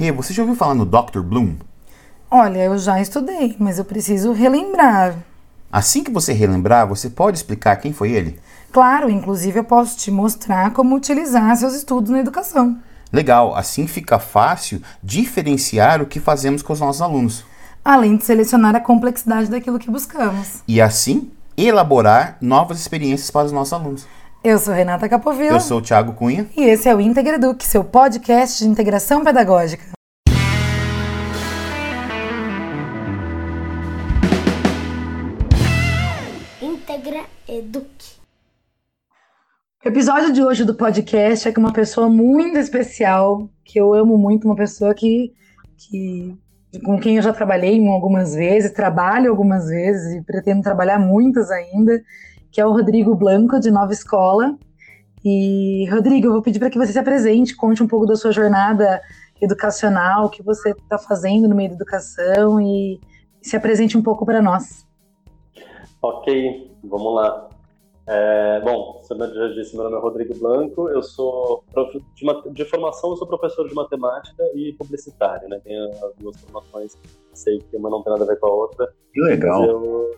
Rê, você já ouviu falar no Dr. Bloom? Olha, eu já estudei, mas eu preciso relembrar. Assim que você relembrar, você pode explicar quem foi ele? Claro, inclusive eu posso te mostrar como utilizar seus estudos na educação. Legal, assim fica fácil diferenciar o que fazemos com os nossos alunos. Além de selecionar a complexidade daquilo que buscamos. E assim, elaborar novas experiências para os nossos alunos. Eu sou Renata Capovilla. Eu sou o Thiago Cunha. E esse é o IntegraDuc, seu podcast de integração pedagógica. Integra Educ. O episódio de hoje do podcast é com uma pessoa muito especial, que eu amo muito, uma pessoa que, que com quem eu já trabalhei algumas vezes, trabalho algumas vezes e pretendo trabalhar muitas ainda, que é o Rodrigo Blanco, de Nova Escola. E, Rodrigo, eu vou pedir para que você se apresente, conte um pouco da sua jornada educacional, o que você está fazendo no meio da educação e se apresente um pouco para nós. Ok, vamos lá. É, bom, como eu já disse, meu nome é Rodrigo Blanco, eu sou de, de, formação, eu sou professor de matemática e publicitário, né? Tenho as duas formações, sei que uma não tem nada a ver com a outra. Que legal. Eu,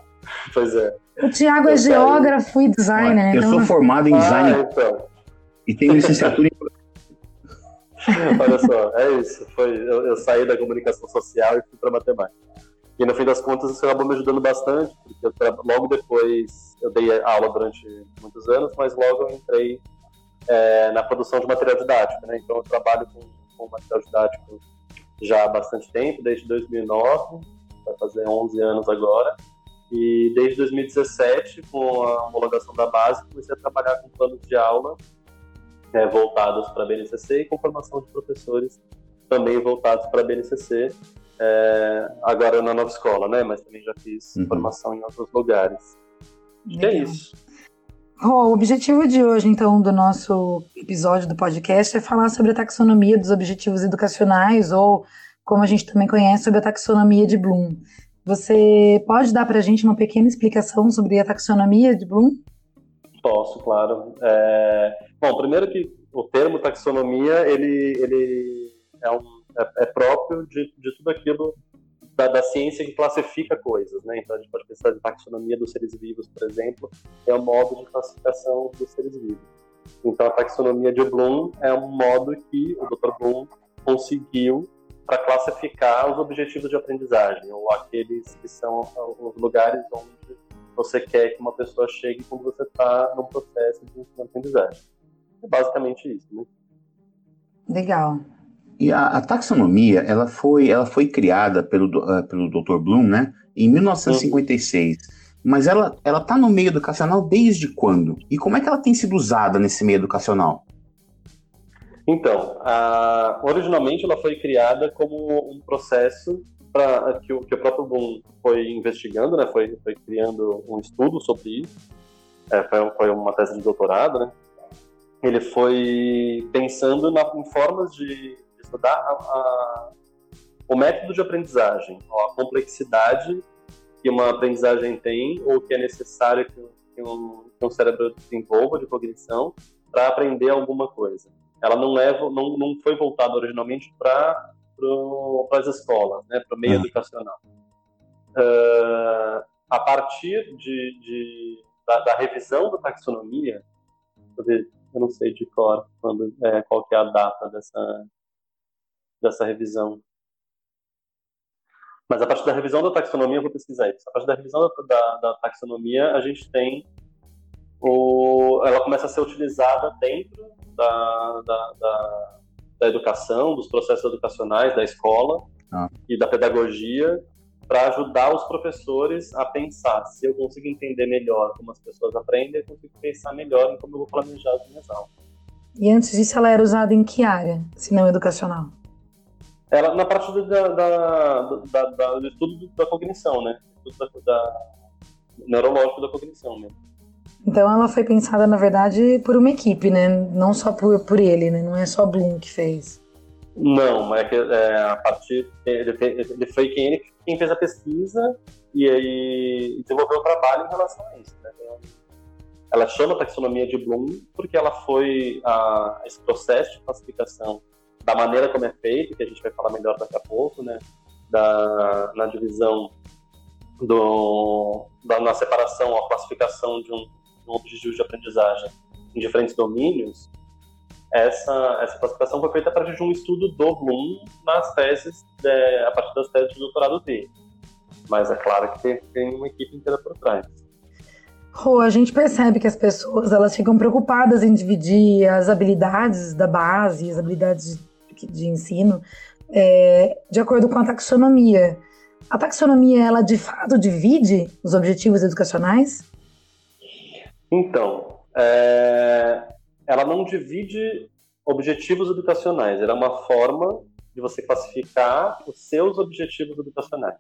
pois é. O Tiago é geógrafo e designer. Eu então... sou formado em design ah, então. e tenho licenciatura em Olha só, é isso. Foi, eu, eu saí da comunicação social e fui para matemática. E no fim das contas isso acabou me ajudando bastante, porque eu, logo depois eu dei aula durante muitos anos, mas logo eu entrei é, na produção de material didático, né? Então eu trabalho com, com material didático já há bastante tempo, desde 2009, vai fazer 11 anos agora. E desde 2017, com a homologação da base, comecei a trabalhar com planos de aula é, voltados para a BNCC e com formação de professores também voltados para a BNCC, é, agora na nova escola, né? Mas também já fiz uhum. formação em outros lugares. Acho que é isso. Oh, o objetivo de hoje, então, do nosso episódio do podcast é falar sobre a taxonomia dos objetivos educacionais, ou, como a gente também conhece, sobre a taxonomia de Bloom. Você pode dar para a gente uma pequena explicação sobre a taxonomia de Bloom? Posso, claro. É... Bom, primeiro que o termo taxonomia, ele, ele é, um, é, é próprio de, de tudo aquilo da, da, ciência que classifica coisas, né? Então a gente pode pensar em taxonomia dos seres vivos, por exemplo, é um modo de classificação dos seres vivos. Então a taxonomia de Bloom é um modo que o Dr. Bloom conseguiu para classificar os objetivos de aprendizagem, ou aqueles que são os lugares onde você quer que uma pessoa chegue quando você está no processo de ensino-aprendizagem. É basicamente isso, né? Legal. E a, a, taxonomia, ela foi, ela foi criada pelo, uh, pelo Dr. Bloom, né, em 1956. Uhum. Mas ela ela está no meio educacional desde quando? E como é que ela tem sido usada nesse meio educacional? Então, a, originalmente ela foi criada como um processo para que, que, o próprio Bloom foi investigando, né? Foi, foi criando um estudo sobre isso. É, foi, foi, uma tese de doutorado, né? Ele foi pensando na, em formas de, de estudar a, a, o método de aprendizagem, a complexidade que uma aprendizagem tem ou que é necessário que, que, um, que um cérebro desenvolva de cognição para aprender alguma coisa. Ela não, é, não, não foi voltada originalmente para para as escolas, né, para o meio uhum. educacional. Uh, a partir de, de da, da, revisão da taxonomia, eu não sei de cor quando, é, qual que é a data dessa, dessa revisão. Mas a partir da revisão da taxonomia, eu vou pesquisar isso. A partir da revisão da, da, da taxonomia, a gente tem o, ela começa a ser utilizada dentro da, da, da da educação, dos processos educacionais da escola ah. e da pedagogia para ajudar os professores a pensar. Se eu consigo entender melhor como as pessoas aprendem, eu consigo pensar melhor em como eu vou planejar as minhas aulas. E antes disso, ela era usada em que área, se não educacional? Ela, na parte do, da, da, da, da, do estudo da cognição, né? Estudo da, da neurológico da cognição mesmo. Então ela foi pensada, na verdade, por uma equipe, né? Não só por, por ele, né? Não é só Bloom que fez. Não, é que é, a partir ele, ele foi quem, ele, quem fez a pesquisa e aí desenvolveu o trabalho em relação a isso. Né? Ela chama taxonomia de Bloom porque ela foi a, esse processo de classificação da maneira como é feito, que a gente vai falar melhor daqui a pouco, né? Da, na divisão do, da, na separação, a classificação de um, de um objetivo de aprendizagem em diferentes domínios, essa, essa classificação foi feita a partir de um estudo do Bloom nas teses, é, a partir das teses de doutorado dele. Mas é claro que tem, tem uma equipe inteira por trás. Rô, a gente percebe que as pessoas elas ficam preocupadas em dividir as habilidades da base, as habilidades de, de ensino, é, de acordo com a taxonomia. A taxonomia, ela de fato divide os objetivos educacionais? Então, é, ela não divide objetivos educacionais, ela é uma forma de você classificar os seus objetivos educacionais.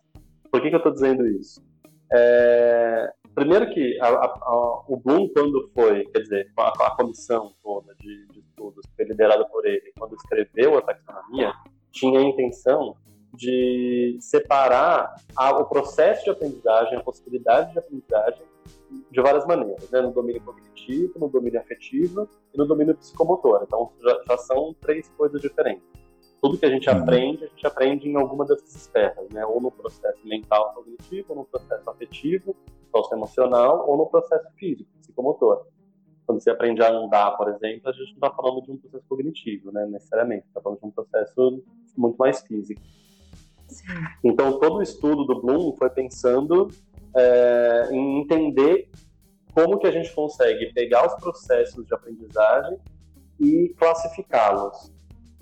Por que, que eu estou dizendo isso? É, primeiro que a, a, a, o Bloom, quando foi, quer dizer, a, comissão toda de, de estudos, que foi liderada por ele, quando escreveu a taxonomia, tinha a intenção de separar o processo de aprendizagem, a possibilidade de aprendizagem de várias maneiras, né? no domínio cognitivo, no domínio afetivo e no domínio psicomotor. Então, já, já são três coisas diferentes. Tudo que a gente uhum. aprende, a gente aprende em alguma dessas esferas, né? ou no processo mental cognitivo, ou no processo afetivo, emocional ou no processo físico, psicomotor. Quando você aprende a andar, por exemplo, a gente não está falando de um processo cognitivo, né, necessariamente, está falando de um processo muito mais físico. Sim. Então, todo o estudo do Bloom foi pensando é, em entender como que a gente consegue pegar os processos de aprendizagem e classificá-los.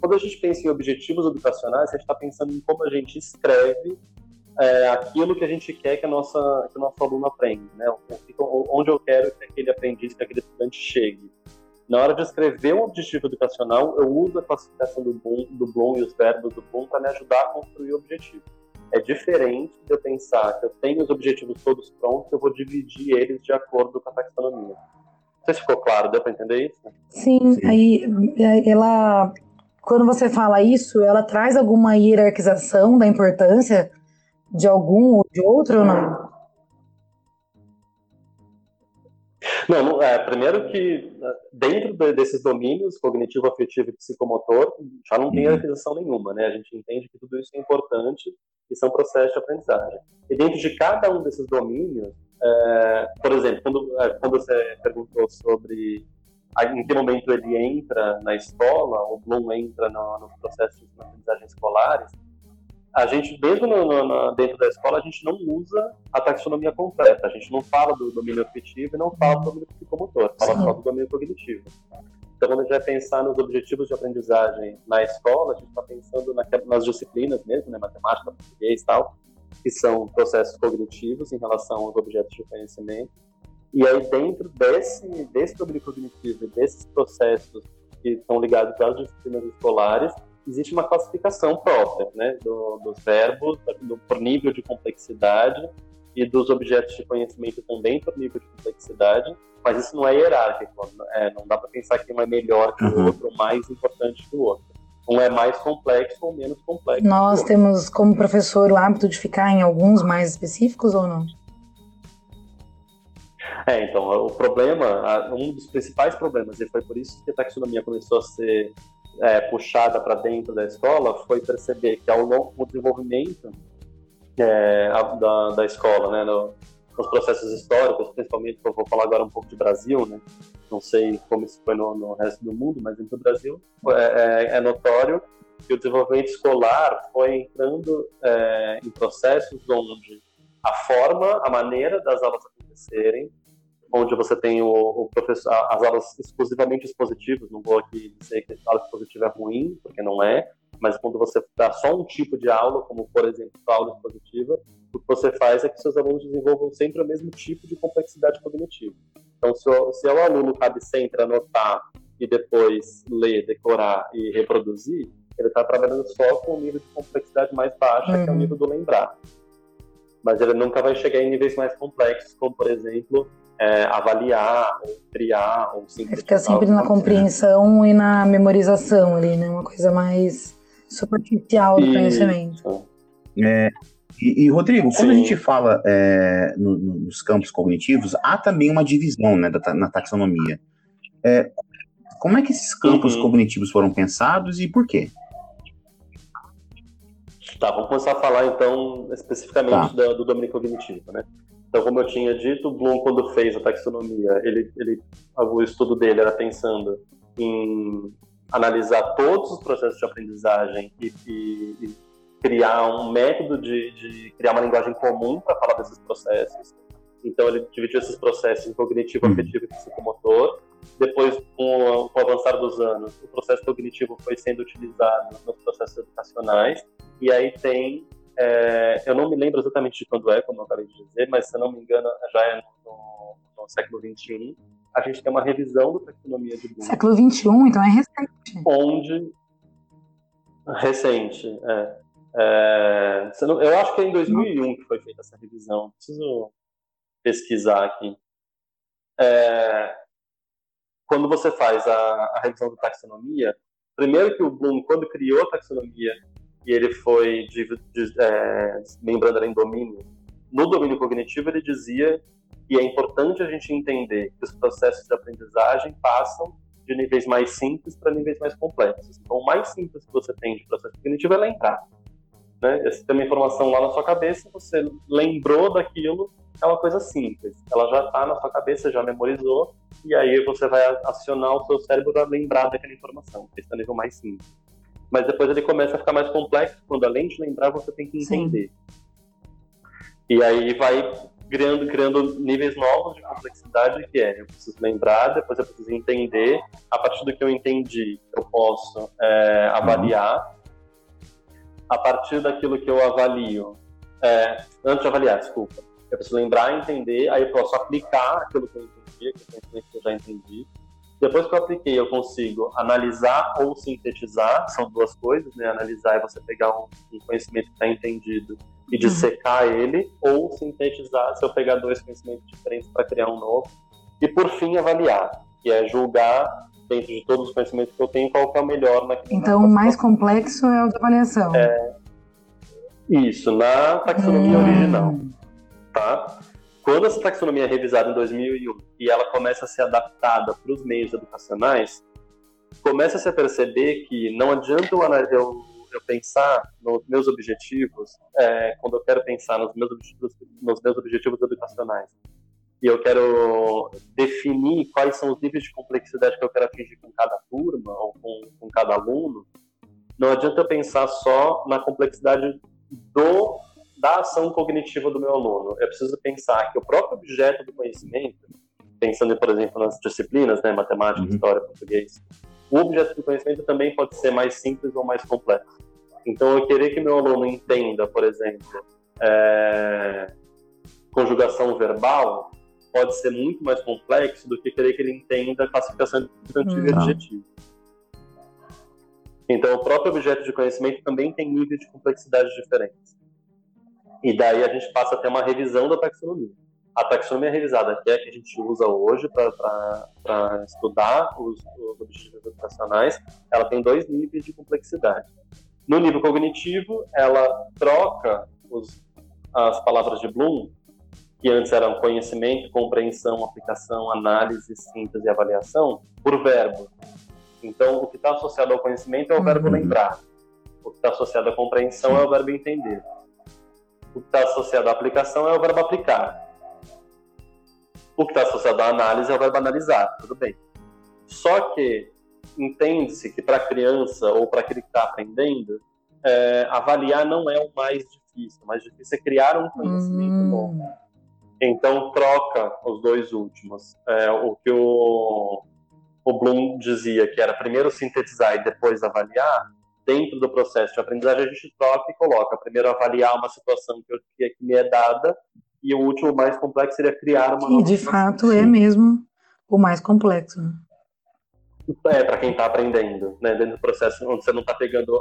Quando a gente pensa em objetivos educacionais, a gente está pensando em como a gente escreve é, aquilo que a gente quer que, a nossa, que o nosso aluno aprenda, né? onde eu quero que aquele aprendiz, que aquele estudante chegue. Na hora de escrever um objetivo educacional, eu uso a classificação do Bloom, do Bloom e os verbos do Bloom para me ajudar a construir o objetivo. É diferente de eu pensar que eu tenho os objetivos todos prontos, eu vou dividir eles de acordo com a taxonomia. Não sei se ficou claro, deu para entender isso? Sim, Sim, aí ela, quando você fala isso, ela traz alguma hierarquização da importância de algum ou de outro ou não? Não, não é, primeiro que né, dentro de, desses domínios, cognitivo, afetivo e psicomotor, já não tem hierarquização uhum. nenhuma, né? A gente entende que tudo isso é importante e são processos de aprendizagem. E dentro de cada um desses domínios, é, por exemplo, quando, é, quando você perguntou sobre em que momento ele entra na escola, o Bloom entra no, no processo de aprendizagem escolares, a gente, mesmo no, no, dentro da escola, a gente não usa a taxonomia completa. A gente não fala do domínio afetivo e não fala do domínio psicomotor, fala Sim. só do domínio cognitivo. Então, quando a gente vai pensar nos objetivos de aprendizagem na escola, a gente está pensando na, nas disciplinas mesmo, né, matemática, português e tal, que são processos cognitivos em relação aos objetos de conhecimento. E aí, dentro desse, desse domínio cognitivo e desses processos que estão ligados às disciplinas escolares, existe uma classificação própria, né, do, dos verbos, do, por nível de complexidade e dos objetos de conhecimento também por nível de complexidade, mas isso não é hierárquico, é, não dá para pensar que um é melhor que uhum. o outro, ou mais importante que o outro. Um é mais complexo ou menos complexo. Nós temos como professor o hábito de ficar em alguns mais específicos ou não? É, então, o problema, um dos principais problemas, e foi por isso que a taxonomia começou a ser é, puxada para dentro da escola foi perceber que ao longo do desenvolvimento é, da, da escola, né, no, nos processos históricos, principalmente, eu vou falar agora um pouco de Brasil, né, não sei como isso foi no, no resto do mundo, mas do Brasil é, é, é notório que o desenvolvimento escolar foi entrando é, em processos onde a forma, a maneira das aulas acontecerem onde você tem o, o, as aulas exclusivamente expositivas, não vou aqui dizer que a aula expositiva é ruim, porque não é, mas quando você dá só um tipo de aula, como por exemplo a aula expositiva, o que você faz é que seus alunos desenvolvam sempre o mesmo tipo de complexidade cognitiva. Então, se o, se o aluno cabe sempre anotar e depois ler, decorar e reproduzir, ele está trabalhando só com o nível de complexidade mais baixa, uhum. que é o uhum. nível do lembrar. Mas ele nunca vai chegar em níveis mais complexos, como por exemplo é, avaliar, ou criar, ou simplesmente. Fica sempre na compreensão e na memorização ali, né? Uma coisa mais superficial do e... conhecimento. É, e, e, Rodrigo, Sim. quando a gente fala é, no, nos campos cognitivos, há também uma divisão né, da, na taxonomia. É, como é que esses campos uhum. cognitivos foram pensados e por quê? Tá, vamos começar a falar então especificamente tá. do, do domínio cognitivo, né? Então, como eu tinha dito, Bloom, quando fez a taxonomia, ele, ele, o estudo dele era pensando em analisar todos os processos de aprendizagem e, e, e criar um método de, de, criar uma linguagem comum para falar desses processos. Então, ele dividiu esses processos em cognitivo, uhum. afetivo e psicomotor. Depois, com, com o avançar dos anos, o processo cognitivo foi sendo utilizado nos processos educacionais. E aí tem é, eu não me lembro exatamente de quando é, como eu acabei de dizer, mas se eu não me engano, já é no, no século XXI. A gente tem uma revisão da taxonomia de Bloom. Século XXI, então é recente. Onde. Recente, é. é eu acho que é em 2001 que foi feita essa revisão. Preciso pesquisar aqui. É, quando você faz a, a revisão da taxonomia, primeiro que o Bloom, quando criou a taxonomia, e ele foi de, de, é, lembrando em domínio. No domínio cognitivo, ele dizia que é importante a gente entender que os processos de aprendizagem passam de níveis mais simples para níveis mais complexos. Então, o mais simples que você tem de processo cognitivo é lembrar. Né? Você tem uma informação lá na sua cabeça, você lembrou daquilo, é uma coisa simples. Ela já está na sua cabeça, já memorizou, e aí você vai acionar o seu cérebro para lembrar daquela informação. Esse é o nível mais simples mas depois ele começa a ficar mais complexo quando além de lembrar você tem que entender. Sim. E aí vai criando, criando níveis novos de complexidade que é eu preciso lembrar, depois eu preciso entender, a partir do que eu entendi eu posso é, avaliar, a partir daquilo que eu avalio, é, antes de avaliar, desculpa, eu preciso lembrar, entender, aí eu posso aplicar aquilo que eu entendi, aquilo que eu já entendi, depois que eu apliquei, eu consigo analisar ou sintetizar, são duas coisas, né? Analisar é você pegar um, um conhecimento que está entendido e dissecar uhum. ele, ou sintetizar se eu pegar dois conhecimentos diferentes para criar um novo. E por fim, avaliar, que é julgar dentro de todos os conhecimentos que eu tenho qual que é o melhor naquele Então, o mais complexo é o da avaliação. É, isso, na taxonomia hum. original. Tá? Quando essa taxonomia é revisada em 2001 e ela começa a ser adaptada para os meios educacionais, começa a se perceber que não adianta eu, eu, eu pensar nos meus objetivos, é, quando eu quero pensar nos meus objetivos, nos meus objetivos educacionais, e eu quero definir quais são os níveis de complexidade que eu quero atingir com cada turma ou com, com cada aluno, não adianta eu pensar só na complexidade do da ação cognitiva do meu aluno. Eu preciso pensar que o próprio objeto do conhecimento, pensando, por exemplo, nas disciplinas, né, matemática, uhum. história, português, o objeto do conhecimento também pode ser mais simples ou mais complexo. Então, eu querer que meu aluno entenda, por exemplo, é, conjugação verbal, pode ser muito mais complexo do que querer que ele entenda classificação de substantivo e adjetivo. Então, o próprio objeto de conhecimento também tem níveis de complexidade diferentes. E daí a gente passa a ter uma revisão da taxonomia. A taxonomia revisada, que é a que a gente usa hoje para estudar os, os objetivos educacionais, ela tem dois níveis de complexidade. No nível cognitivo, ela troca os, as palavras de Bloom, que antes eram conhecimento, compreensão, aplicação, análise, síntese e avaliação, por verbo. Então, o que está associado ao conhecimento é o verbo uhum. lembrar. O que está associado à compreensão é o verbo entender o que está associado à aplicação é o verbo aplicar. O que está associado à análise é o verbo analisar, tudo bem. Só que entende-se que para a criança ou para aquele que está aprendendo, é, avaliar não é o mais difícil. O mais difícil é criar um conhecimento hum. novo. Então troca os dois últimos. É, o que o, o Bloom dizia que era primeiro sintetizar e depois avaliar, dentro do processo de aprendizagem, a gente troca e coloca. Primeiro, avaliar uma situação que, eu, que me é dada, e o último, mais complexo, seria criar uma. E de fato é mesmo o mais complexo. É, para quem está aprendendo, né? Dentro do processo onde você não está pegando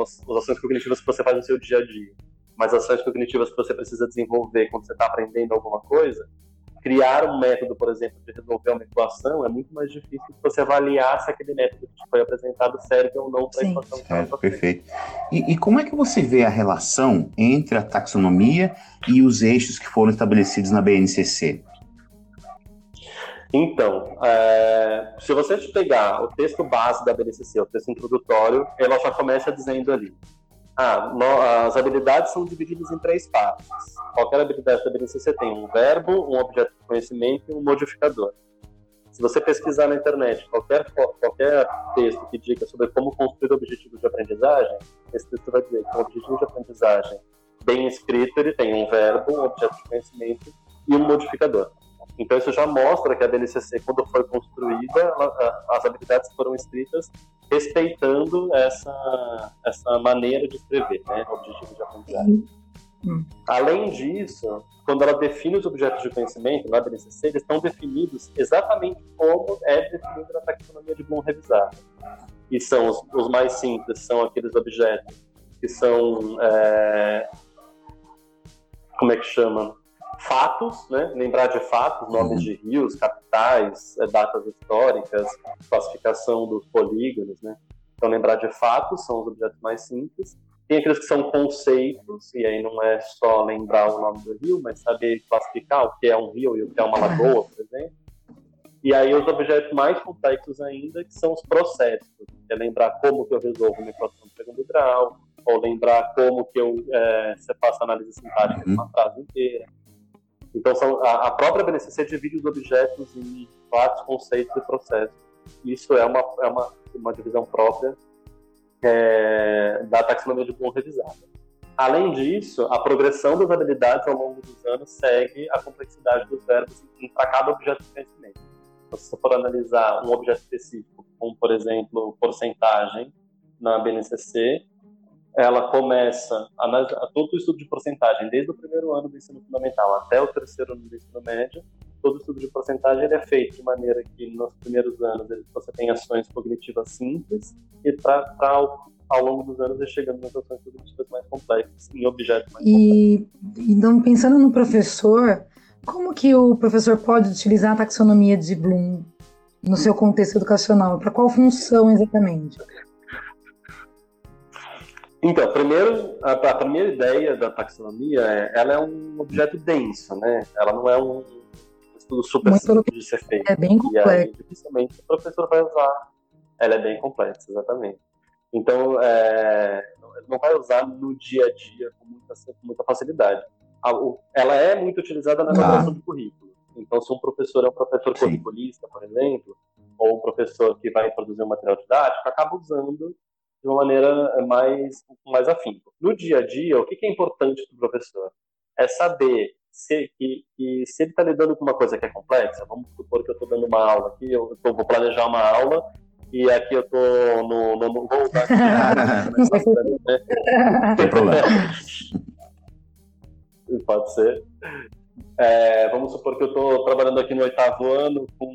as, as ações cognitivas que você faz no seu dia a dia, mas as ações cognitivas que você precisa desenvolver quando você está aprendendo alguma coisa, criar um método, por exemplo, de resolver uma equação é muito mais difícil que você avaliar se aquele método que foi apresentado serve ou não para a equação certo, Perfeito. E, e, como é que você vê a relação entre a taxonomia e os eixos que foram estabelecidos na BNCC? Então, é, se você pegar o texto base da BNCC, o texto introdutório, ela já começa dizendo ali ah, no, as habilidades são divididas em três partes. Qualquer habilidade da BNCC tem um verbo, um objeto de conhecimento e um modificador. Se você pesquisar na internet qualquer, qualquer texto que diga sobre como construir objetivos de aprendizagem, esse texto vai dizer que um objetivo de aprendizagem bem escrito ele tem um verbo, um objeto de conhecimento e um modificador. Então isso já mostra que a BNCC, quando foi construída, ela, as habilidades foram escritas respeitando essa, essa maneira de escrever, né, objetivo de aprendizagem. Hum. Além disso, quando ela define os objetos de conhecimento na BNCC, eles estão definidos exatamente como é definido na taxonomia de Bloom revisada. E são os, os mais simples, são aqueles objetos que são é, como é que chama? Fatos, né? lembrar de fatos, nomes de rios, capitais, é, datas históricas, classificação dos polígonos. Né? Então, lembrar de fatos são os objetos mais simples. Tem aqueles que são conceitos, e aí não é só lembrar o nome do rio, mas saber classificar o que é um rio e o que é uma lagoa, por exemplo. E aí os objetos mais complexos ainda, que são os processos, é lembrar como que eu resolvo uma equação de segundo grau, ou lembrar como que eu é, você faço análise sintática de uma frase inteira. Então, são, a, a, própria BNCC divide os objetos em fatos, conceitos e processos. Isso é uma, é uma, uma divisão própria é, da taxonomia de Bloom revisada. Além disso, a progressão das habilidades ao longo dos anos segue a complexidade dos verbos para cada objeto de conhecimento. Então, se você for analisar um objeto específico, como, por exemplo, porcentagem na BNCC, ela começa a, todo o estudo de porcentagem, desde o primeiro ano do ensino fundamental até o terceiro ano do ensino médio, todo o estudo de porcentagem ele é feito de maneira que nos primeiros anos você tem ações cognitivas simples e para ao longo dos anos ir chegando nas ações cognitivas mais complexas, em objetos mais e, complexos. Então, pensando no professor, como que o professor pode utilizar a taxonomia de Bloom no seu contexto educacional? Para qual função exatamente? Então, primeiro, a, a, primeira ideia da taxonomia é, ela é um objeto denso, né? Ela não é um estudo super Muito simples de ser feito. É bem complexo. E aí, dificilmente o professor vai usar. Ela é bem complexa, exatamente. Então, é, não vai usar no dia a dia com muita, com muita facilidade. Ela é muito utilizada na elaboração ah. do currículo. Então, se um professor é um professor curriculista, por exemplo, ou um professor que vai produzir um material didático, acaba usando de uma maneira mais, mais afinco. No dia a dia, o que é importante para o professor? É saber se, que, que se ele está lidando com uma coisa que é complexa, vamos supor que eu estou dando uma aula aqui, eu tô, vou planejar uma aula, e aqui eu estou no, no, no. Vou usar aqui. né? Tem problema. Pode ser. É, vamos supor que eu estou trabalhando aqui no oitavo ano com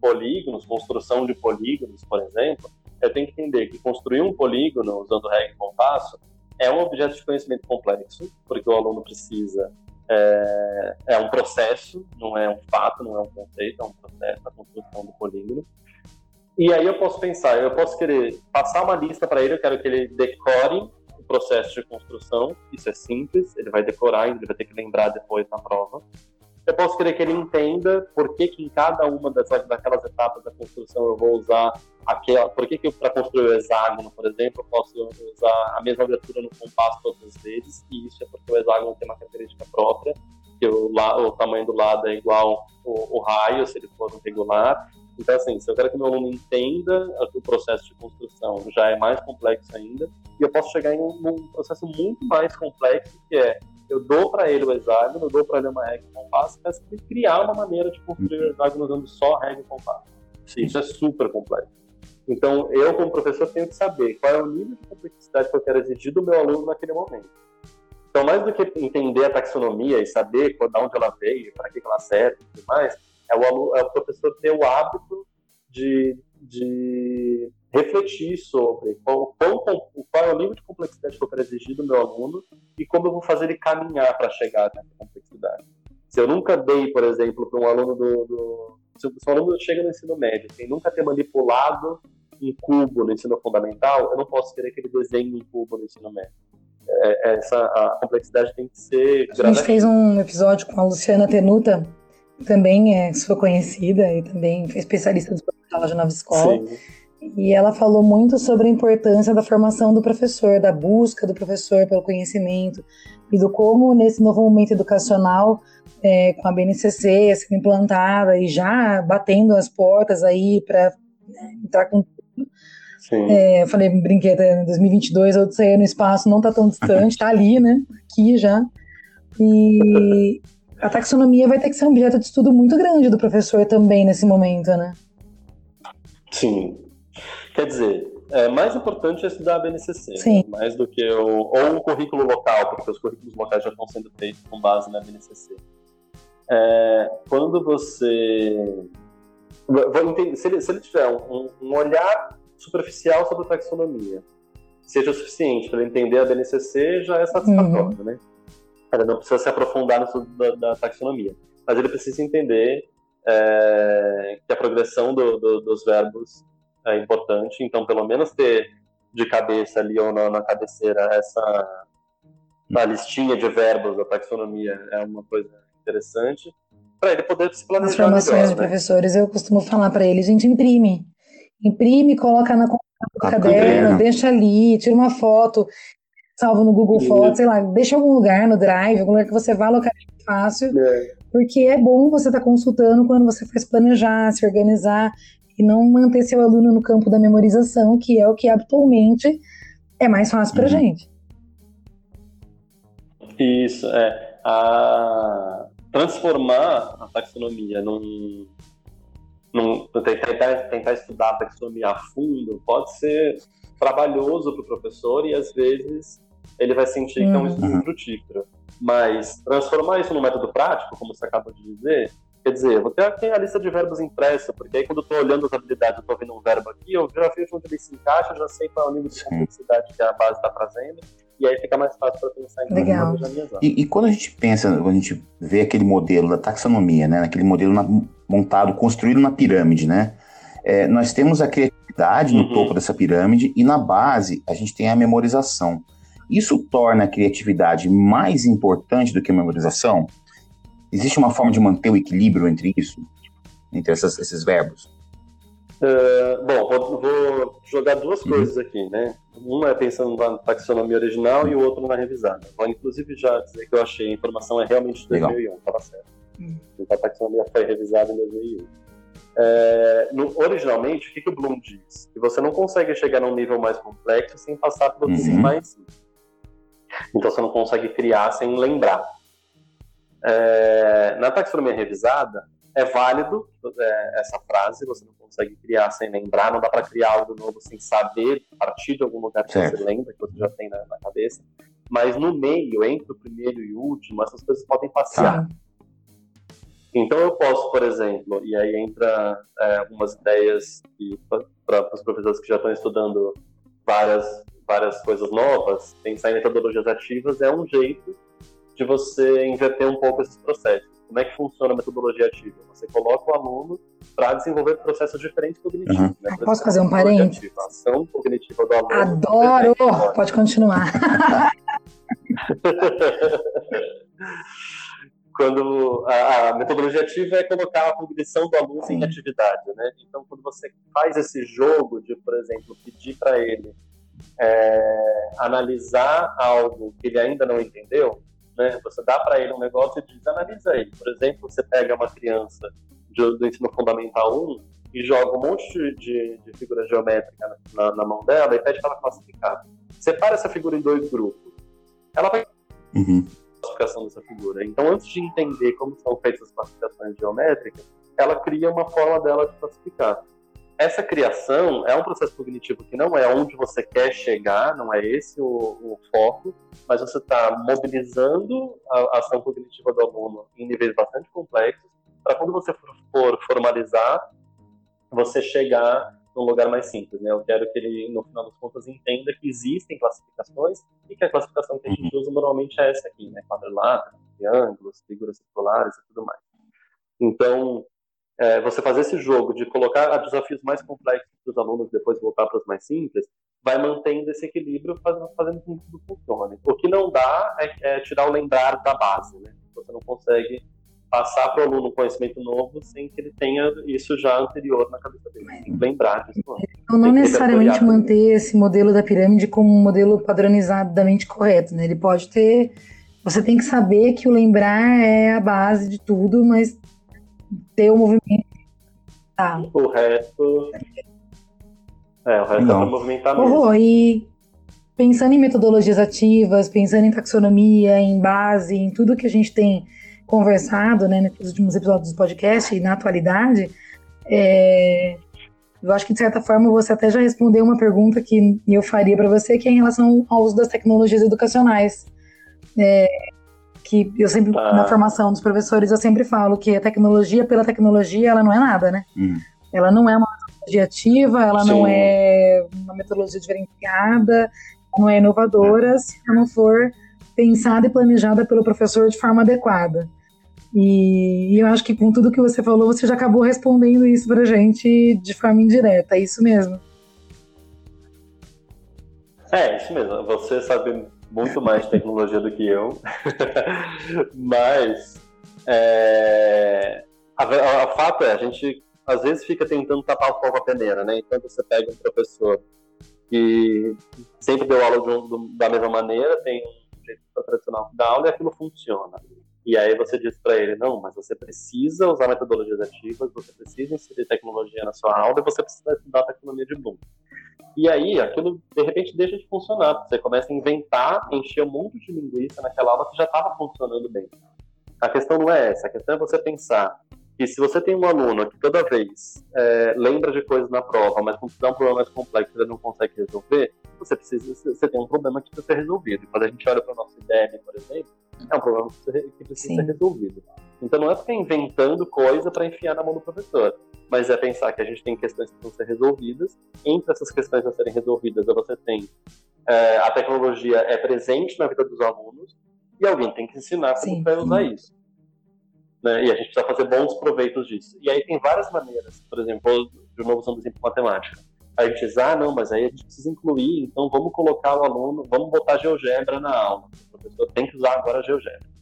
polígonos, construção de polígonos, por exemplo eu tenho que entender que construir um polígono usando regra e compasso é um objeto de conhecimento complexo, porque o aluno precisa. É, é, um processo, não é um fato, não é um conceito, é um processo, a construção do polígono. E aí eu posso pensar, eu posso querer passar uma lista para ele, eu quero que ele decore o processo de construção, isso é simples, ele vai decorar, ele vai ter que lembrar depois na prova eu posso querer que ele entenda por que, que em cada uma das, daquelas etapas da construção eu vou usar aquela. Por que, que para construir o hexágono, por exemplo, eu posso usar a mesma abertura no compasso todas as vezes, e isso é porque o hexágono tem uma característica própria, que o, o tamanho do lado é igual o, o raio, se ele for regular. Então, assim, se eu quero que meu aluno entenda o processo de construção, já é mais complexo ainda, e eu posso chegar em um, um processo muito mais complexo, que é eu dou para ele o hexágono, eu dou para ele uma regra e compasso, mas ele criar uma maneira de construir o hexágono usando só regra e compasso. Isso é super complexo. Então, eu, como professor, tenho que saber qual é o nível de complexidade que eu quero exigir do meu aluno naquele momento. Então, mais do que entender a taxonomia e saber de onde ela veio, para que ela serve e tudo mais, é o, aluno, é o professor ter o hábito de, de refletir sobre qual, qual, qual, é o nível de complexidade que eu quero exigir do meu aluno e como eu vou fazer ele caminhar para chegar nessa complexidade. Se eu nunca dei, por exemplo, para um aluno do, do se, um aluno chega no ensino médio sem nunca ter manipulado um cubo no ensino fundamental, eu não posso querer que ele desenhe um cubo no ensino médio. É, é essa, a complexidade tem que ser. A gente fez um episódio com a Luciana Tenuta, também é sua conhecida e também foi especialista do projeto de nova escola. Sim. E ela falou muito sobre a importância da formação do professor, da busca do professor pelo conhecimento e do como nesse novo momento educacional, é, com a BNCC sendo implantada e já batendo as portas aí para né, entrar com tudo. É, eu falei, brinquedo, 2022, eu sair no espaço, não está tão distante, está ali, né? Aqui já. E a taxonomia vai ter que ser um objeto de estudo muito grande do professor também nesse momento, né? Sim. Quer dizer, é, mais importante é estudar a BNCC, né? mais do que o, ou o currículo local, porque os currículos locais já estão sendo feitos com base na BNCC. É, quando você. Entender, se, ele, se ele tiver um, um, olhar superficial sobre a taxonomia, seja o suficiente para entender a BNCC, já é satisfatório, uhum. né? Ele não precisa se aprofundar no estudo da, da taxonomia, mas ele precisa entender é, que a progressão do, do, dos verbos é importante, então pelo menos ter de cabeça ali ou na, na cabeceira essa a listinha de verbos da taxonomia é uma coisa interessante para ele poder se planejar As formações melhor, de né? professores, eu costumo falar para eles, gente, imprime. Imprime, coloca na do caderno, deixa ali, tira uma foto, salva no Google Fotos, sei lá, deixa algum lugar no Drive, algum lugar que você vá localizar fácil, é. porque é bom você estar tá consultando quando você faz planejar, se organizar e não manter seu aluno no campo da memorização, que é o que atualmente é mais fácil para uhum. gente. Isso, é. A... Transformar a taxonomia num, num tentar, tentar estudar a taxonomia a fundo pode ser trabalhoso para o professor e às vezes ele vai sentir que é um uhum. estudo frutífero. Mas transformar isso num método prático, como você acabou de dizer, Quer dizer, eu vou ter aqui a lista de verbos impressa, porque aí quando eu estou olhando as habilidades, eu estou vendo um verbo aqui, eu já vejo onde ele se encaixa, já sei qual é o nível de complexidade que a base está trazendo, e aí fica mais fácil para pensar em Legal. E, e, quando a gente pensa, quando a gente vê aquele modelo da taxonomia, né, aquele modelo na, montado, construído na pirâmide, né, é, nós temos a criatividade no uhum. topo dessa pirâmide e na base a gente tem a memorização. Isso torna a criatividade mais importante do que a memorização? Existe uma forma de manter o equilíbrio entre isso, entre essas, esses verbos? Uh, bom, vou, vou, jogar duas uhum. coisas aqui, né? Uma é pensando na taxonomia original e o outro na revisada. Vou inclusive já dizer que eu achei a informação é realmente de 2001, estava certo. Uhum. Então a taxonomia foi revisada em 2001. É, no, originalmente, o que, que, o Bloom diz? Que você não consegue chegar num nível mais complexo sem passar por outros uhum. mais simples. Então você não consegue criar sem lembrar. É, na taxonomia revisada, é válido é, essa frase, você não consegue criar sem lembrar, não dá para criar algo novo sem saber, a partir de algum lugar que certo. você lembra, que você já tem na, na, cabeça. Mas no meio, entre o primeiro e o último, essas coisas podem passear. Tá. Então eu posso, por exemplo, e aí entra é, algumas ideias para os professores que já estão estudando várias, várias coisas novas, pensar em metodologias ativas é um jeito de você inverter um pouco esses processos. Como é que funciona a metodologia ativa? Você coloca o aluno para desenvolver processos diferentes cognitivos. Uhum. Né? Posso fazer um parênteses? Ação cognitiva do aluno. Adoro! Pode continuar. quando a, a, metodologia ativa é colocar a cognição do aluno Sim. em atividade, né? Então, quando você faz esse jogo de, por exemplo, pedir para ele é, analisar algo que ele ainda não entendeu, né? Você dá para ele um negócio e diz, analisa ele. Por exemplo, você pega uma criança de, do ensino fundamental 1 e joga um monte de, de, de figuras geométricas na, na, mão dela e pede para ela classificar. Separa essa figura em dois grupos. Ela vai uhum. classificação dessa figura. Então, antes de entender como são feitas as classificações geométricas, ela cria uma forma dela de classificar essa criação é um processo cognitivo que não é onde você quer chegar, não é esse o, o foco, mas você está mobilizando a, ação cognitiva do aluno em níveis bastante complexos, para quando você for, for, formalizar, você chegar num lugar mais simples. Né? Eu quero que ele, no final das contas, entenda que existem classificações e que a classificação que a gente uhum. usa normalmente é essa aqui, né? quadriláteros, triângulos, figuras circulares e tudo mais. Então, é, você fazer esse jogo de colocar desafios mais complexos para os alunos depois voltar para os mais simples, vai mantendo esse equilíbrio, fazendo, fazendo com que tudo funcione. O que não dá é, é tirar o lembrar da base, né? Você não consegue passar para o aluno um conhecimento novo sem que ele tenha isso já anterior na cabeça dele. Tem que lembrar disso. Então, não necessariamente manter esse modelo da pirâmide como um modelo padronizadamente correto, né? Ele pode ter. Você tem que saber que o lembrar é a base de tudo, mas ter o movimento. Tá. O resto. É, o resto Não. é pra movimentar mesmo. Oh, e pensando em metodologias ativas, pensando em taxonomia, em base, em tudo que a gente tem conversado né, nesses últimos episódios do podcast e na atualidade, é, eu acho que de certa forma você até já respondeu uma pergunta que eu faria para você, que é em relação ao uso das tecnologias educacionais. É, que eu sempre, Ah. na formação dos professores, eu sempre falo que a tecnologia pela tecnologia, ela não é nada, né? Hum. Ela não é uma metodologia ativa, ela não Sim. é uma metodologia diferenciada, não é inovadora se ela não for pensada e planejada pelo professor de forma adequada. E, e eu acho que com tudo que você falou, você já acabou respondendo isso pra gente de forma indireta, é isso mesmo. É, isso mesmo. Você sabe muito mais tecnologia do que eu. Mas é, a, a- a fato é, a gente às vezes fica tentando tapar o fogo com a peneira, né? Então você pega um professor que sempre deu aula um- do- da mesma maneira, tem um jeito tradicional dar aula e aquilo funciona. E aí você diz para ele, não, mas você precisa usar metodologias ativas, você precisa inserir tecnologia na sua aula e você precisa estudar a tecnologia de Bloom. E aí, aquilo de repente deixa de funcionar. Você começa a inventar, encher um monte de linguiça naquela aula que já estava funcionando bem. A questão não é essa, a questão é você pensar que se você tem um aluno que toda vez é, lembra de coisas na prova, mas quando dá um problema mais complexo ele não consegue resolver, você precisa, você tem um problema que precisa ser resolvido. Quando a gente olha para o nosso IDEB, por exemplo, é um problema que precisa, Sim. ser resolvido. Então não é ficar inventando coisa para enfiar na mão do professor, mas é pensar que a gente tem questões que precisam ser resolvidas. Entre essas questões a serem resolvidas, você tem é, a tecnologia é presente na vida dos alunos e alguém tem que ensinar como vai usar isso. Né? E a gente precisa fazer bons proveitos disso. E aí tem várias maneiras, por exemplo, de novo usando o exemplo matemática. Aí a gente diz, ah, não, mas aí a gente precisa incluir, então vamos colocar o aluno, vamos botar GeoGebra na aula. O professor tem que usar agora GeoGebra.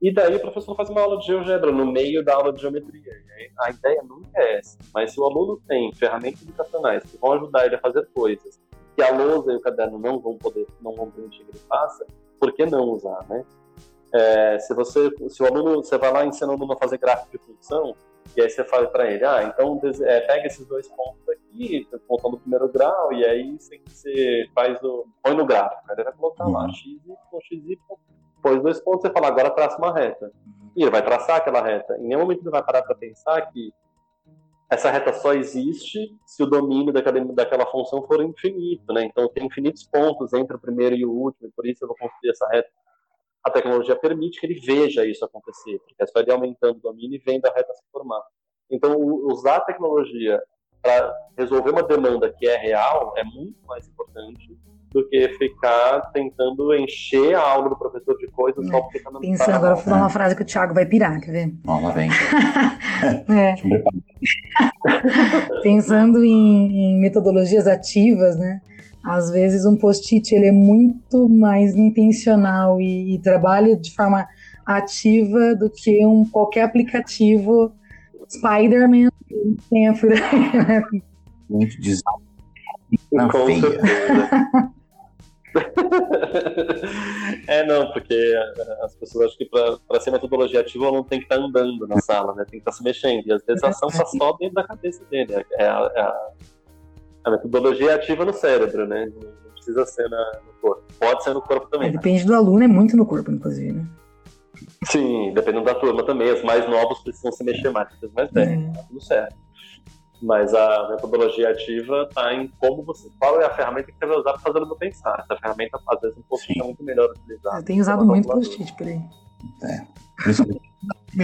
E daí o professor faz uma aula de GeoGebra no meio da aula de geometria. Aí a ideia nunca é essa. Mas se o aluno tem ferramentas educacionais que vão ajudar ele a fazer coisas que a lousa e o caderno não vão poder, não vão permitir que ele faça, por que não usar, né? É, se você, se o aluno, você vai lá e ensina o aluno a fazer gráfico de função, e aí você fala para ele, ah, então é, pega esses dois pontos aqui, ponto do primeiro grau, e aí você, você faz o, põe no gráfico, ele vai colocar lá Uhum. x, y, x, y, pôs dois pontos, você fala, agora traça uma reta. E ele vai traçar aquela reta. Em nenhum momento ele vai parar para pensar que essa reta só existe se o domínio daquela, daquela função for infinito, né? Então tem infinitos pontos entre o primeiro e o último, e por isso eu vou construir essa reta. A tecnologia permite que ele veja isso acontecer, porque é só ele aumentando o domínio e vendo a reta se formar. Então, usar a tecnologia para resolver uma demanda que é real é muito mais importante do que ficar tentando encher a aula do professor de coisas só porque tá no Pensando agora, vou falar uma frase que o Thiago vai pirar, quer ver? Ó, lá vem. É, Deixa eu preparar. pensando em, em metodologias ativas, né? Às vezes um post-it ele é muito mais intencional e, e trabalha de forma ativa do que um qualquer aplicativo Spider-Man que tenha por aí, né? Muito design na Com feia. certeza. é, não, porque as pessoas acham que para ser metodologia ativa ela não tem que estar andando na sala, né? Tem que estar se mexendo. E às vezes a ação está só dentro da cabeça dele. É a, é a- a metodologia ativa no cérebro, né? Não precisa ser na- no corpo. Pode ser no corpo também. Depende do aluno, é muito no corpo, inclusive, né? Sim, dependendo da turma também. Os mais novos precisam se mexer mais, os mais velhos, É. tá tudo certo. Mas a metodologia ativa está em como você. Qual é a ferramenta que você vai usar para fazer o pensar. Essa ferramenta, às vezes, um Sim. é muito melhor utilizar. Eu tenho usado muito post-it por aí. Principalmente.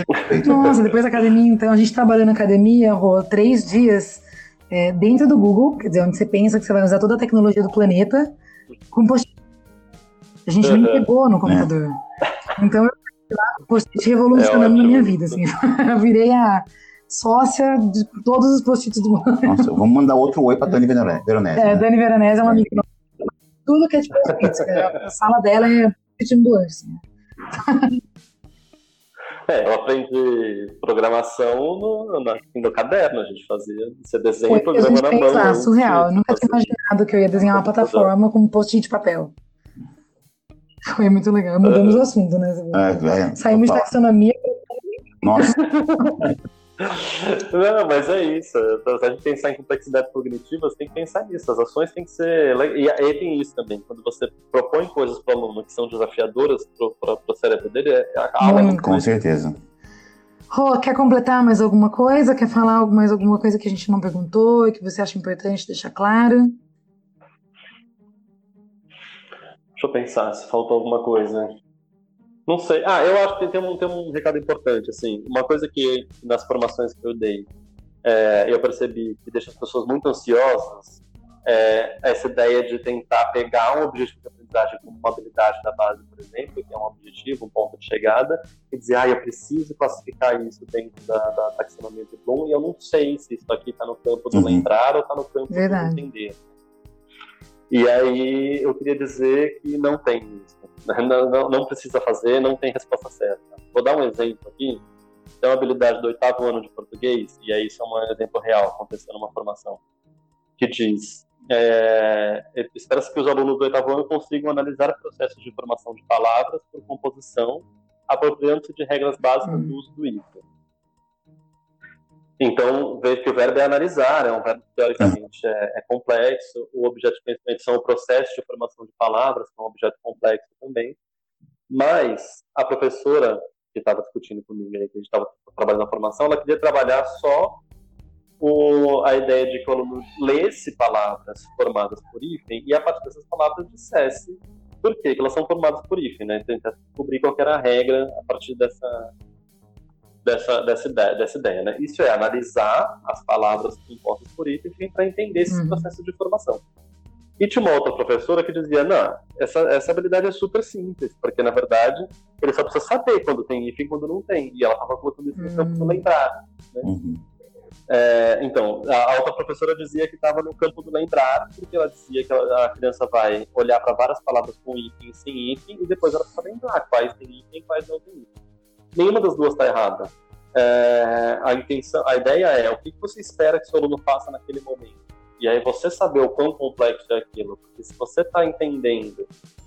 Perfeito. Nossa, depois da academia, então, a gente trabalhou na academia, Rô, três dias é, dentro do Google, quer dizer, onde você pensa que você vai usar toda a tecnologia do planeta, com post-it. A gente nem Uhum. pegou no computador. Então, eu fui lá com post-it revolucionando É na minha vida, assim. Eu virei a sócia de todos os post-its do mundo. Nossa, vamos mandar outro oi pra Dani Verone- Veronese. É, né? Dani Veronese é uma amiga nossa. Tudo que é tipo post-it. A sala dela é post-it ambulante, assim. É, eu aprendi programação no, no, no caderno, a gente fazia. Você desenha o programa na mão. Lá, surreal. Eu nunca tinha imaginado que eu ia desenhar uma plataforma com um post de papel. Foi muito legal. Mudamos é. o assunto, né? É, é, Saímos de taxonomia. Nossa. Não, mas é isso. Se a gente pensar em complexidade cognitiva, você tem que pensar nisso. As ações têm que ser. E aí tem isso também. Quando você propõe coisas para o aluno que são desafiadoras para o cérebro dele, é, a aula é muito Com certeza. Rô, quer completar mais alguma coisa? Quer falar mais alguma coisa que a gente não perguntou e que você acha importante deixar claro? Deixa eu pensar se faltou alguma coisa. Não sei. Ah, eu acho que tem um, tem um recado importante, assim. Uma coisa que nas formações que eu dei, é, eu percebi que deixa as pessoas muito ansiosas é essa ideia de tentar pegar um objetivo de aprendizagem como uma habilidade da base, por exemplo, que é um objetivo, um ponto de chegada, e dizer, ah, eu preciso classificar isso dentro da, da taxonomia de Bloom, e eu não sei se isso aqui está no campo do uhum. lembrar ou está no campo Verdade. do entender. E aí eu queria dizer que não tem isso. Não, não, não, precisa fazer, não tem resposta certa. Vou dar um exemplo aqui. Tem uma habilidade do oitavo ano de português, e aí isso é um exemplo real, aconteceu numa formação, que diz: é, espera-se que os alunos do oitavo ano consigam analisar processos de formação de palavras por composição, apropriando-se de regras básicas do uso do IFA. Então, vejo que o verbo é analisar, é um verbo que teoricamente é, é, complexo. O objeto de conhecimento são o processo de formação de palavras, que é um objeto complexo também. Mas a professora que estava discutindo comigo, que a gente estava trabalhando na formação, ela queria trabalhar só o, a ideia de que o aluno lesse palavras formadas por hífen e a partir dessas palavras dissesse por que elas são formadas por hífen, né? Tentar descobrir qual era a regra a partir dessa dessa, dessa, ideia, dessa ideia, né? Isso é analisar as palavras compostas por itens para entender esse uhum. processo de formação. E tinha uma outra professora que dizia, não, essa, essa habilidade é super simples, porque na verdade ele só precisa saber quando tem if e quando não tem. E ela estava colocando isso no uhum. campo do lembrar. Né? Uhum. É, então, a outra professora dizia que estava no campo do lembrar, porque ela dizia que a criança vai olhar para várias palavras com item e sem item, e depois ela precisa lembrar quais tem item e quais não tem item nenhuma das duas está errada. É, a intenção, a ideia é o que você espera que seu aluno faça naquele momento. E aí você saber o quão complexo é aquilo. Porque se você está entendendo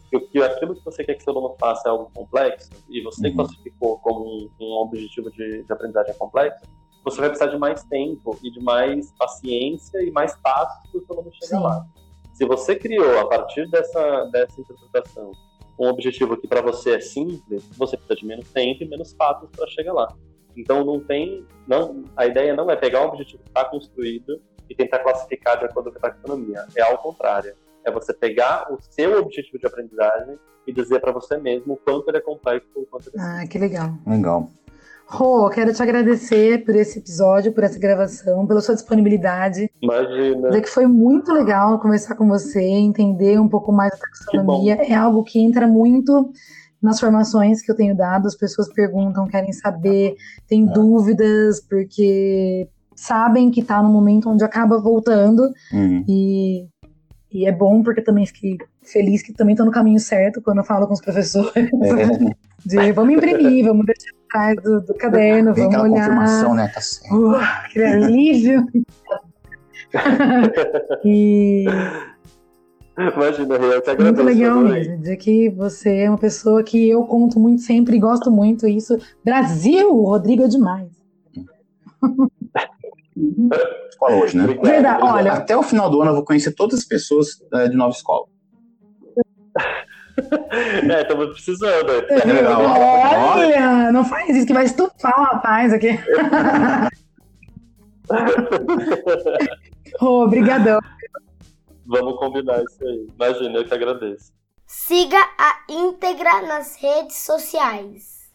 que, aquilo que você quer que seu aluno faça é algo complexo, e você uhum. classificou como um, um objetivo de, de aprendizagem complexo, você vai precisar de mais tempo e de mais paciência e mais passos para o seu aluno chegar Sim. lá. Se você criou, a partir dessa, dessa interpretação, um objetivo que para você é simples, você precisa de menos tempo e menos passos para chegar lá. Então não tem, não, a ideia não é pegar um objetivo que está construído e tentar classificar de acordo com a taxonomia. É ao contrário. É você pegar o seu objetivo de aprendizagem e dizer para você mesmo o quanto ele é complexo, o quanto ele é Ah, que legal. Legal. Rô, quero te agradecer por esse episódio, por essa gravação, pela sua disponibilidade. Imagina. Dizer que foi muito legal conversar com você, entender um pouco mais da taxonomia. É algo que entra muito nas formações que eu tenho dado. As pessoas perguntam, querem saber, têm é. dúvidas, porque sabem que está no momento onde acaba voltando. Uhum. E, e é bom, porque também fiquei feliz que também estou no caminho certo quando eu falo com os professores. É. De vamos imprimir, vamos deixar atrás do, do caderno, Vem vamos olhar. confirmação, né? Tá certo. Uh, aquele alívio. e... Imagina, eu te agradeço. Muito legal mesmo, dizer que você é uma pessoa que eu conto muito sempre e gosto muito isso. Brasil, o Rodrigo é demais. Escola hoje, né? Verdade, olha. Até o final do ano eu vou conhecer todas as pessoas uh, de nova escola. É, estamos precisando. É legal. Olha, não faz isso que vai estufar o rapaz aqui. oh, obrigadão. Vamos combinar isso aí. Imagina, eu que agradeço. Siga a íntegra nas redes sociais.